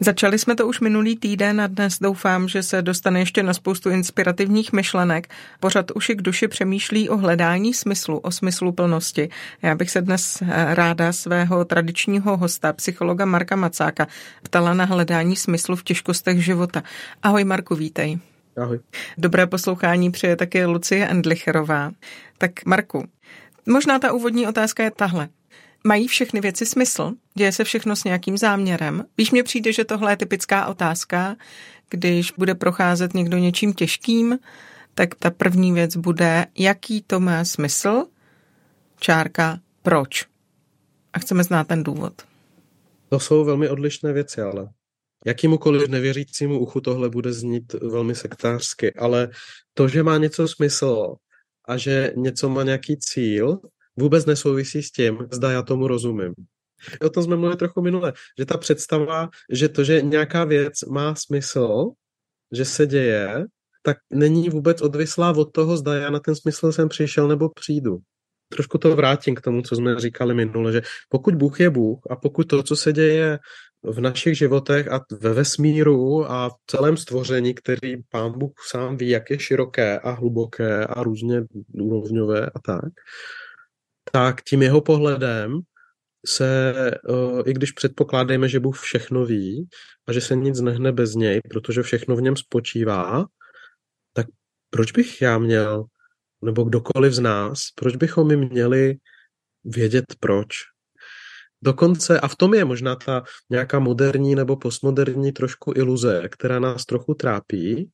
Začali jsme to už minulý týden a dnes doufám, že se dostane ještě na spoustu inspirativních myšlenek. Pořad uši k duši přemýšlí o hledání smyslu, o smyslu plnosti. Já bych se dnes eh, ráda svého tradičního hosta, psychologa Marka Macáka, ptala na hledání smyslu v těžkostech života. Ahoj Marku, vítej. Ahoj. Dobré poslouchání přeje také Lucie Endlicherová. Tak Marku, možná ta úvodní otázka je tahle. Mají všechny věci smysl? Děje se všechno s nějakým záměrem? Víš, mně přijde, že tohle je typická otázka, když bude procházet někdo něčím těžkým, tak ta první věc bude, jaký to má smysl, čárka, proč. A chceme znát ten důvod. To jsou velmi odlišné věci, ale jakýmukoliv nevěřícímu uchu tohle bude znít velmi sektářsky, ale to, že má něco smysl a že něco má nějaký cíl, vůbec nesouvisí s tím, zda já tomu rozumím. O tom jsme mluvili trochu minule, že ta představa, že to, že nějaká věc má smysl, že se děje, tak není vůbec odvislá od toho, zda já na ten smysl jsem přišel nebo přijdu. Trošku to vrátím k tomu, co jsme říkali minule, že pokud Bůh je Bůh a pokud to, co se děje v našich životech a ve vesmíru a v celém stvoření, který pán Bůh sám ví, jak je široké a hluboké a různě úrovňové a tak, tak tím jeho pohledem se, i když předpokládáme, že Bůh všechno ví a že se nic nehne bez něj, protože všechno v něm spočívá, tak proč bych já měl, nebo kdokoliv z nás, proč bychom mi měli vědět proč? Dokonce, a v tom je možná ta nějaká moderní nebo postmoderní trošku iluze, která nás trochu trápí,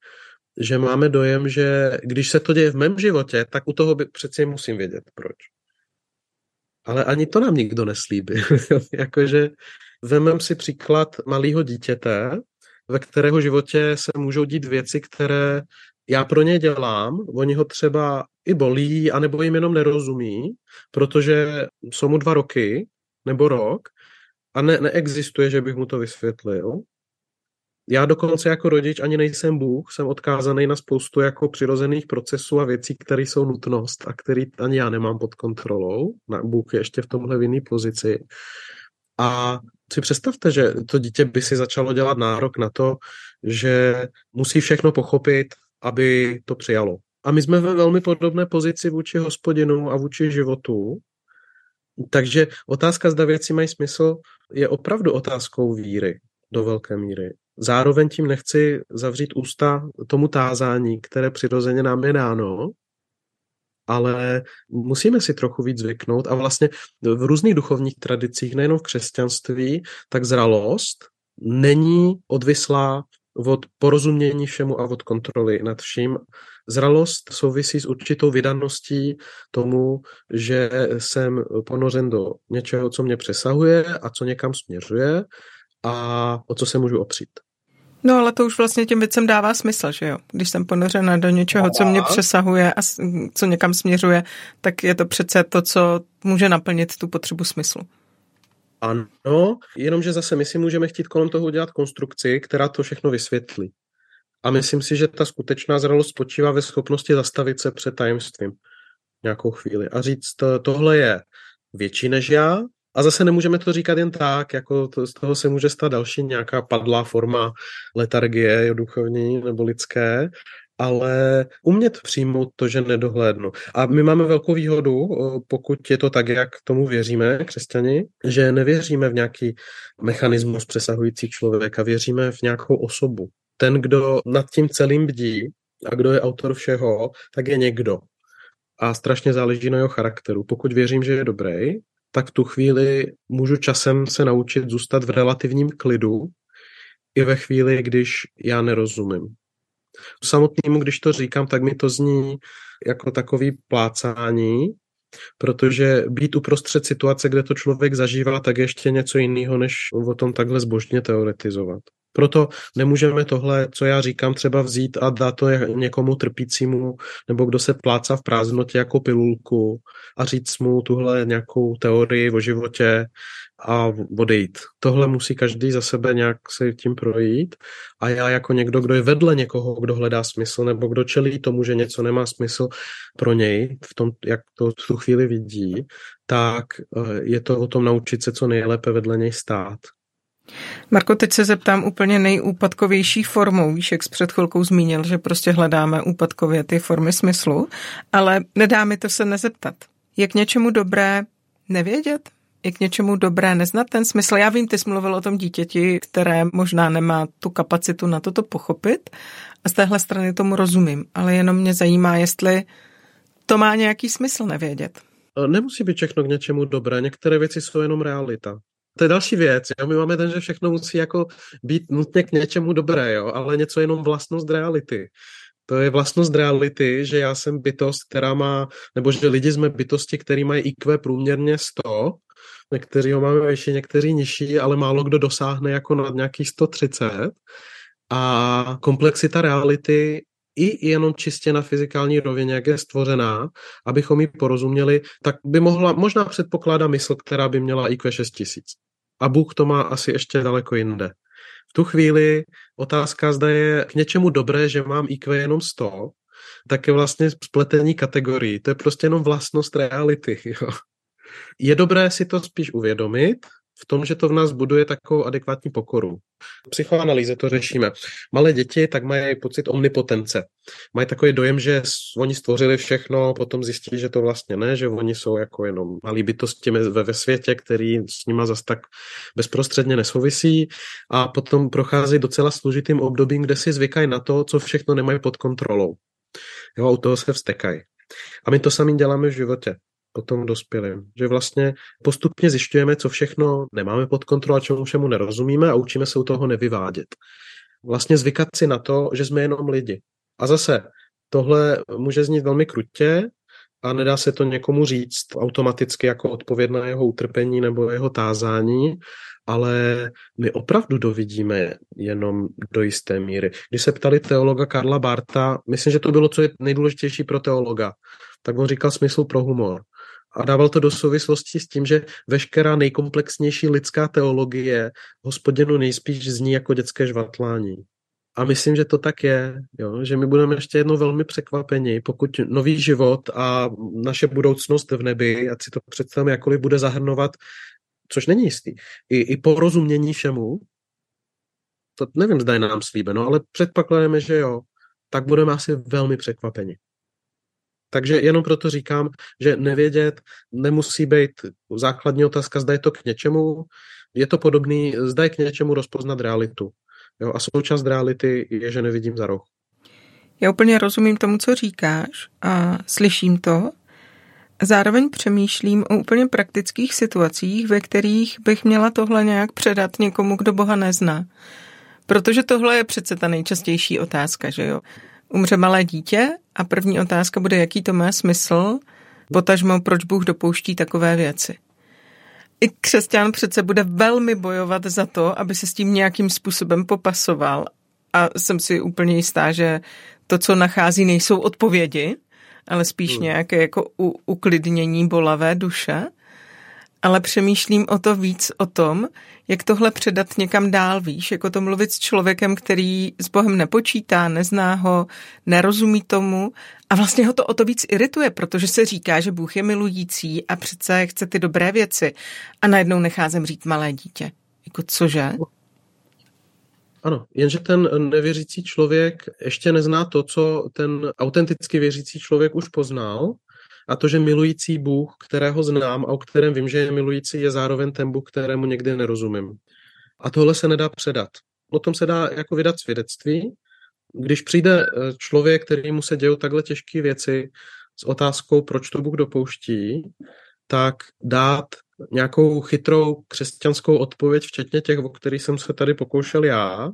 že máme dojem, že když se to děje v mém životě, tak u toho by přeci musím vědět proč. Ale ani to nám nikdo neslíbí. Jakože vemem si příklad malého dítěte, ve kterého životě se můžou dít věci, které já pro ně dělám, oni ho třeba i bolí, anebo jim jenom nerozumí, protože jsou mu dva roky nebo rok a ne, neexistuje, že bych mu to vysvětlil. Já dokonce jako rodič ani nejsem Bůh, jsem odkázaný na spoustu jako přirozených procesů a věcí, které jsou nutnost a které ani já nemám pod kontrolou. Na Bůh je ještě v tomhle v jiný pozici. A si představte, že to dítě by si začalo dělat nárok na to, že musí všechno pochopit, aby to přijalo. A my jsme ve velmi podobné pozici vůči hospodinu a vůči životu. Takže otázka, zda věci mají smysl, je opravdu otázkou víry do velké míry. Zároveň tím nechci zavřít ústa tomu tázání, které přirozeně nám je dáno, ale musíme si trochu víc zvyknout a vlastně v různých duchovních tradicích, nejenom v křesťanství, tak zralost není odvislá od porozumění všemu a od kontroly nad vším. Zralost souvisí s určitou vydaností tomu, že jsem ponořen do něčeho, co mě přesahuje a co někam směřuje a o co se můžu opřít. No ale to už vlastně těm věcem dává smysl, že jo? Když jsem ponořena do něčeho, co mě přesahuje a co někam směřuje, tak je to přece to, co může naplnit tu potřebu smyslu. Ano, jenomže zase my si můžeme chtít kolem toho udělat konstrukci, která to všechno vysvětlí. A myslím si, že ta skutečná zralost spočívá ve schopnosti zastavit se před tajemstvím nějakou chvíli a říct, tohle je větší než já, a zase nemůžeme to říkat jen tak, jako to, z toho se může stát další nějaká padlá forma letargie, duchovní nebo lidské, ale umět přijmout to, že nedohlédnu. A my máme velkou výhodu, pokud je to tak, jak tomu věříme, křesťani, že nevěříme v nějaký mechanismus přesahující člověka, věříme v nějakou osobu. Ten, kdo nad tím celým bdí a kdo je autor všeho, tak je někdo. A strašně záleží na jeho charakteru. Pokud věřím, že je dobrý, tak v tu chvíli můžu časem se naučit zůstat v relativním klidu i ve chvíli, když já nerozumím. Samotnému, když to říkám, tak mi to zní jako takový plácání, protože být uprostřed situace, kde to člověk zažívá, tak ještě něco jiného, než o tom takhle zbožně teoretizovat. Proto nemůžeme tohle, co já říkám, třeba vzít a dát to někomu trpícímu, nebo kdo se pláca v prázdnotě jako pilulku a říct mu tuhle nějakou teorii o životě a odejít. Tohle musí každý za sebe nějak se tím projít a já jako někdo, kdo je vedle někoho, kdo hledá smysl nebo kdo čelí tomu, že něco nemá smysl pro něj, v tom, jak to v tu chvíli vidí, tak eh, je to o tom naučit se co nejlépe vedle něj stát. Marko, teď se zeptám úplně nejúpadkovější formou. Víš, jak před chvilkou zmínil, že prostě hledáme úpadkově ty formy smyslu, ale nedá mi to se nezeptat. Je k něčemu dobré nevědět? Je k něčemu dobré neznat ten smysl? Já vím, ty jsi mluvil o tom dítěti, které možná nemá tu kapacitu na toto pochopit a z téhle strany tomu rozumím, ale jenom mě zajímá, jestli to má nějaký smysl nevědět. Nemusí být všechno k něčemu dobré, některé věci jsou jenom realita. To je další věc. Jo? My máme ten, že všechno musí jako být nutně k něčemu dobré, jo? ale něco jenom vlastnost reality. To je vlastnost reality, že já jsem bytost, která má, nebo že lidi jsme bytosti, který mají IQ průměrně 100, někteří ho máme vyšší, někteří nižší, ale málo kdo dosáhne jako na nějakých 130. A komplexita reality i jenom čistě na fyzikální rovině, jak je stvořená, abychom ji porozuměli, tak by mohla, možná předpokládá mysl, která by měla IQ 6000. A Bůh to má asi ještě daleko jinde. V tu chvíli otázka, zda je k něčemu dobré, že mám IQ jenom 100, tak je vlastně spletení kategorií. To je prostě jenom vlastnost reality. Jo. Je dobré si to spíš uvědomit, v tom, že to v nás buduje takovou adekvátní pokoru. V psychoanalýze to řešíme. Malé děti tak mají pocit omnipotence. Mají takový dojem, že oni stvořili všechno, potom zjistí, že to vlastně ne, že oni jsou jako jenom malí bytosti ve, ve světě, který s nima zas tak bezprostředně nesouvisí a potom prochází docela složitým obdobím, kde si zvykají na to, co všechno nemají pod kontrolou. Jo, a u toho se vstekají. A my to sami děláme v životě potom dospělým. Že vlastně postupně zjišťujeme, co všechno nemáme pod kontrolou, čemu všemu nerozumíme a učíme se u toho nevyvádět. Vlastně zvykat si na to, že jsme jenom lidi. A zase, tohle může znít velmi krutě a nedá se to někomu říct automaticky jako odpověď na jeho utrpení nebo jeho tázání, ale my opravdu dovidíme jenom do jisté míry. Když se ptali teologa Karla Barta, myslím, že to bylo, co je nejdůležitější pro teologa, tak on říkal smysl pro humor a dával to do souvislosti s tím, že veškerá nejkomplexnější lidská teologie hospodinu nejspíš zní jako dětské žvatlání. A myslím, že to tak je, jo? že my budeme ještě jednou velmi překvapeni, pokud nový život a naše budoucnost v nebi, ať si to představíme, jakkoliv bude zahrnovat, což není jistý, i, i porozumění všemu, to nevím, zda je nám slíbeno, ale předpokládáme, že jo, tak budeme asi velmi překvapeni. Takže jenom proto říkám, že nevědět nemusí být základní otázka, zda je to k něčemu, je to podobný, zda je k něčemu rozpoznat realitu. Jo, a součást reality je, že nevidím za roh. Já úplně rozumím tomu, co říkáš a slyším to. Zároveň přemýšlím o úplně praktických situacích, ve kterých bych měla tohle nějak předat někomu, kdo Boha nezná. Protože tohle je přece ta nejčastější otázka, že jo? umře malé dítě a první otázka bude, jaký to má smysl, potažmo, proč Bůh dopouští takové věci. I křesťan přece bude velmi bojovat za to, aby se s tím nějakým způsobem popasoval. A jsem si úplně jistá, že to, co nachází, nejsou odpovědi, ale spíš hmm. nějaké jako u, uklidnění bolavé duše ale přemýšlím o to víc o tom, jak tohle předat někam dál, víš, jako to mluvit s člověkem, který s Bohem nepočítá, nezná ho, nerozumí tomu a vlastně ho to o to víc irituje, protože se říká, že Bůh je milující a přece chce ty dobré věci a najednou nechá zemřít malé dítě. Jako cože? Ano, jenže ten nevěřící člověk ještě nezná to, co ten autenticky věřící člověk už poznal a to, že milující Bůh, kterého znám a o kterém vím, že je milující, je zároveň ten Bůh, kterému někdy nerozumím. A tohle se nedá předat. O tom se dá jako vydat svědectví. Když přijde eh, člověk, který mu se dějou takhle těžké věci s otázkou, proč to Bůh dopouští, tak dát nějakou chytrou křesťanskou odpověď, včetně těch, o kterých jsem se tady pokoušel já,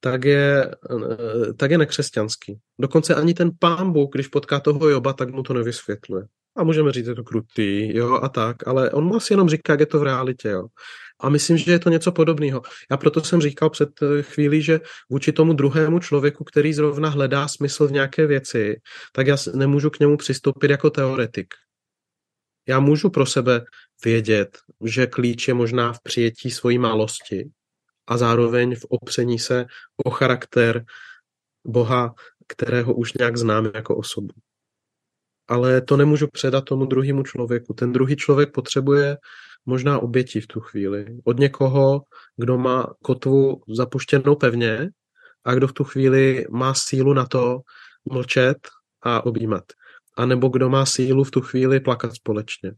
tak je, eh, tak je nekřesťanský. Dokonce ani ten pán Bůh, když potká toho Joba, tak mu to nevysvětluje. A můžeme říct, že je to krutý, jo, a tak, ale on mu asi jenom říká, jak je to v realitě, jo. A myslím, že je to něco podobného. Já proto jsem říkal před eh, chvílí, že vůči tomu druhému člověku, který zrovna hledá smysl v nějaké věci, tak já nemůžu k němu přistoupit jako teoretik. Já můžu pro sebe vědět, že klíč je možná v přijetí svojí malosti a zároveň v opření se o charakter Boha, kterého už nějak znám jako osobu. Ale to nemůžu předat tomu druhému člověku. Ten druhý člověk potřebuje možná oběti v tu chvíli. Od někoho, kdo má kotvu zapuštěnou pevně a kdo v tu chvíli má sílu na to mlčet a objímat. A nebo kdo má sílu v tu chvíli plakat společně.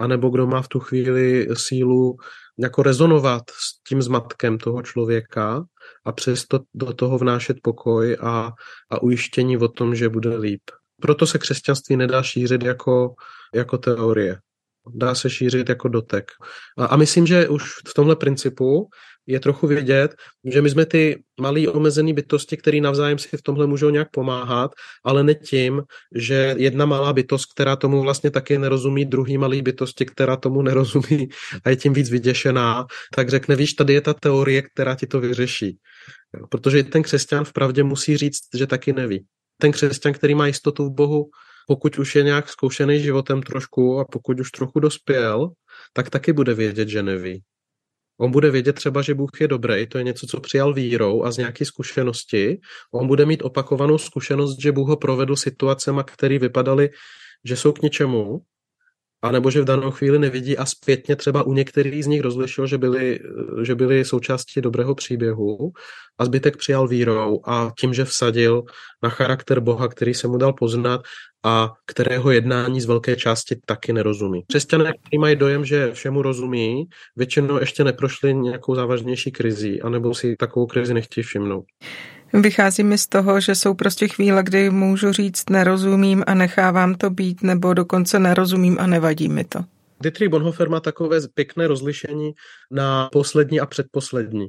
A nebo kdo má v tu chvíli sílu jako rezonovat s tím zmatkem toho člověka a přesto do toho vnášet pokoj a, a ujištění o tom, že bude líp. Proto se křesťanství nedá šířit jako, jako teorie dá se šířit jako dotek. A, a myslím, že už v tomhle principu je trochu vidět, že my jsme ty malé omezené bytosti, které navzájem si v tomhle můžou nějak pomáhat, ale ne tím, že jedna malá bytost, která tomu vlastně taky nerozumí, druhý malý bytosti, která tomu nerozumí a je tím víc vyděšená, tak řekne, víš, tady je ta teorie, která ti to vyřeší. Protože ten křesťan v pravdě musí říct, že taky neví. Ten křesťan, který má jistotu v Bohu, pokud už je nějak zkoušený životem trošku a pokud už trochu dospěl, tak taky bude vědět, že neví. On bude vědět třeba, že Bůh je dobrý, to je něco, co přijal vírou a z nějaké zkušenosti. On bude mít opakovanou zkušenost, že Bůh ho provedl situacema, které vypadaly, že jsou k ničemu a nebo že v danou chvíli nevidí a zpětně třeba u některých z nich rozlišil, že byli, že byli součástí dobrého příběhu a zbytek přijal vírou a tím, že vsadil na charakter Boha, který se mu dal poznat a kterého jednání z velké části taky nerozumí. Křesťané, kteří mají dojem, že všemu rozumí, většinou ještě neprošli nějakou závažnější krizi, anebo si takovou krizi nechtějí všimnout. Vychází mi z toho, že jsou prostě chvíle, kdy můžu říct nerozumím a nechávám to být, nebo dokonce nerozumím a nevadí mi to. Dietrich Bonhoeffer má takové pěkné rozlišení na poslední a předposlední.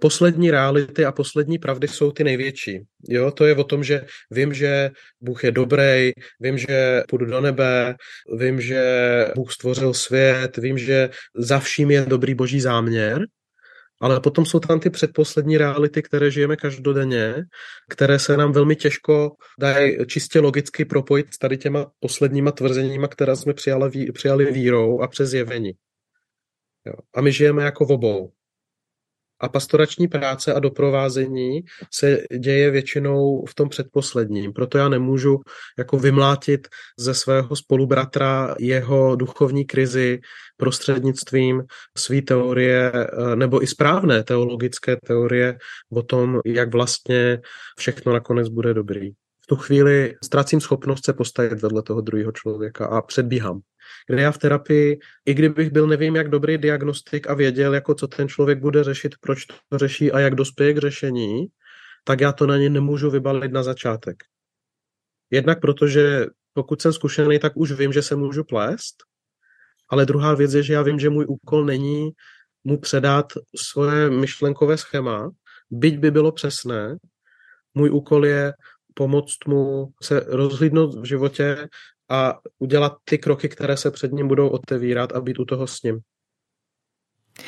Poslední reality a poslední pravdy jsou ty největší. Jo, to je o tom, že vím, že Bůh je dobrý, vím, že půjdu do nebe, vím, že Bůh stvořil svět, vím, že za vším je dobrý boží záměr ale potom jsou tam ty předposlední reality, které žijeme každodenně, které se nám velmi těžko dají čistě logicky propojit s tady těma posledníma tvrzeníma, která jsme přijali, přijali vírou a přes jevení. Jo. A my žijeme jako v obou. A pastorační práce a doprovázení se děje většinou v tom předposledním. Proto já nemůžu jako vymlátit ze svého spolubratra jeho duchovní krizi prostřednictvím své teorie eh, nebo i správné teologické teorie o tom, jak vlastně všechno nakonec bude dobrý. V tu chvíli ztrácím schopnost se postavit vedle toho druhého člověka a předbíhám kde já v terapii, i kdybych byl nevím jak dobrý diagnostik a věděl, jako co ten člověk bude řešit, proč to řeší a jak dospěje k řešení, tak já to na ně nemůžu vybalit na začátek. Jednak protože pokud jsem zkušený, tak už vím, že se můžu plést, ale druhá věc je, že já vím, že můj úkol není mu předat svoje myšlenkové schéma, byť by bylo přesné. Můj úkol je pomoct mu se rozhlídnout v životě a udělat ty kroky, které se před ním budou otevírat a být u toho s ním.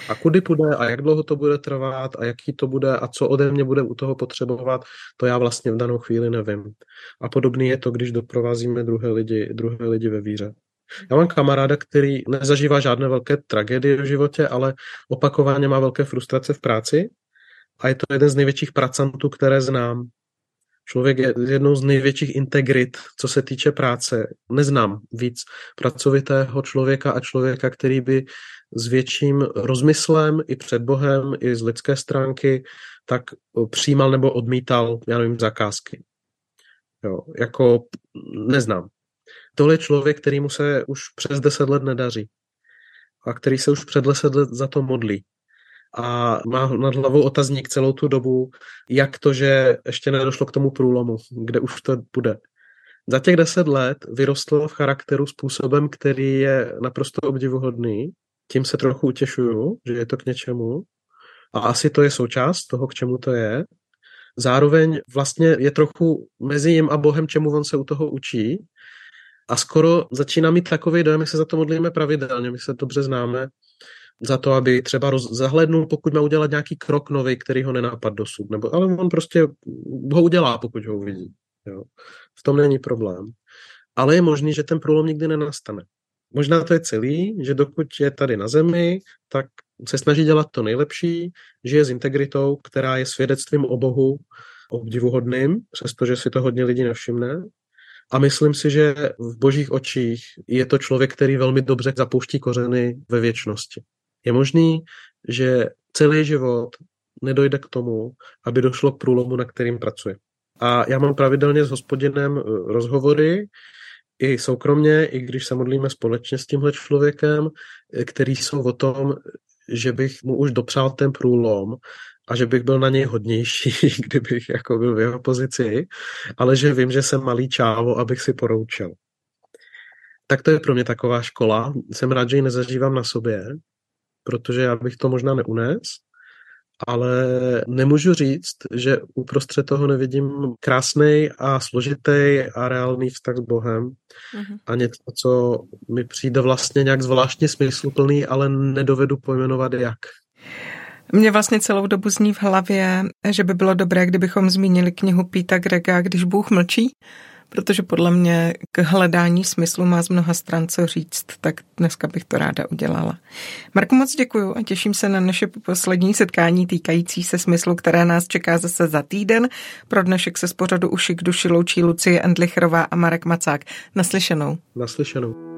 A kudy půjde a jak dlouho to bude trvat a jaký to bude a co ode mě bude u toho potřebovat, to já vlastně v danou chvíli nevím. A podobný je to, když doprovázíme druhé lidi, druhé lidi ve víře. Já mám kamaráda, který nezažívá žádné velké tragédie v životě, ale opakovaně má velké frustrace v práci a je to jeden z největších pracantů, které znám. Člověk je jednou z největších integrit, co se týče práce. Neznám víc pracovitého člověka a člověka, který by s větším rozmyslem i před Bohem, i z lidské stránky, tak přijímal nebo odmítal, já nevím, zakázky. Jo, jako neznám. Tohle je člověk, který mu se už přes deset let nedaří a který se už před deset let za to modlí a má nad hlavou otazník celou tu dobu, jak to, že ještě nedošlo k tomu průlomu, kde už to bude. Za těch deset let vyrostl v charakteru způsobem, který je naprosto obdivuhodný. Tím se trochu utěšuju, že je to k něčemu. A asi to je součást toho, k čemu to je. Zároveň vlastně je trochu mezi jim a Bohem, čemu on se u toho učí. A skoro začíná mít takový dojem, my se za to modlíme pravidelně, my se dobře známe, za to, aby třeba roz, zahlednul, pokud má udělat nějaký krok nový, který ho nenápad dosud. Nebo, ale on prostě ho udělá, pokud ho uvidí. Jo. V tom není problém. Ale je možný, že ten průlom nikdy nenastane. Možná to je celý, že dokud je tady na zemi, tak se snaží dělat to nejlepší, žije s integritou, která je svědectvím o Bohu obdivuhodným, přestože si to hodně lidí nevšimne. A myslím si, že v božích očích je to člověk, který velmi dobře zapouští kořeny ve věčnosti. Je možný, že celý život nedojde k tomu, aby došlo k průlomu, na kterým pracuje. A já mám pravidelně s hospodinem eh, rozhovory, i soukromně, i když se modlíme společně s tímhle člověkem, eh, který jsou o tom, že bych mu už dopřál ten průlom a že bych byl na něj hodnější, kdybych jako byl v jeho pozici, ale že vím, že jsem malý čávo, abych si poroučil. Tak to je pro mě taková škola. Jsem rád, že ji nezažívám na sobě, protože já bych to možná neunes, ale nemůžu říct, že uprostřed toho nevidím krásný a složitý a reálný vztah s Bohem mm-hmm. a něco, co mi přijde vlastně nějak zvláštně smysluplný, ale nedovedu pojmenovat jak. Mě vlastně celou dobu zní v hlavě, že by bylo dobré, kdybychom zmínili knihu Píta Grega Když Bůh mlčí, protože podle mě k hledání smyslu má z mnoha stran co říct, tak dneska bych to ráda udělala. Marku, moc děkuju a těším se na naše poslední setkání týkající se smyslu, které nás čeká zase za týden. Pro dnešek se z pořadu Uši k duši loučí Lucie Endlicherová a Marek Macák. Naslyšenou. Naslyšenou.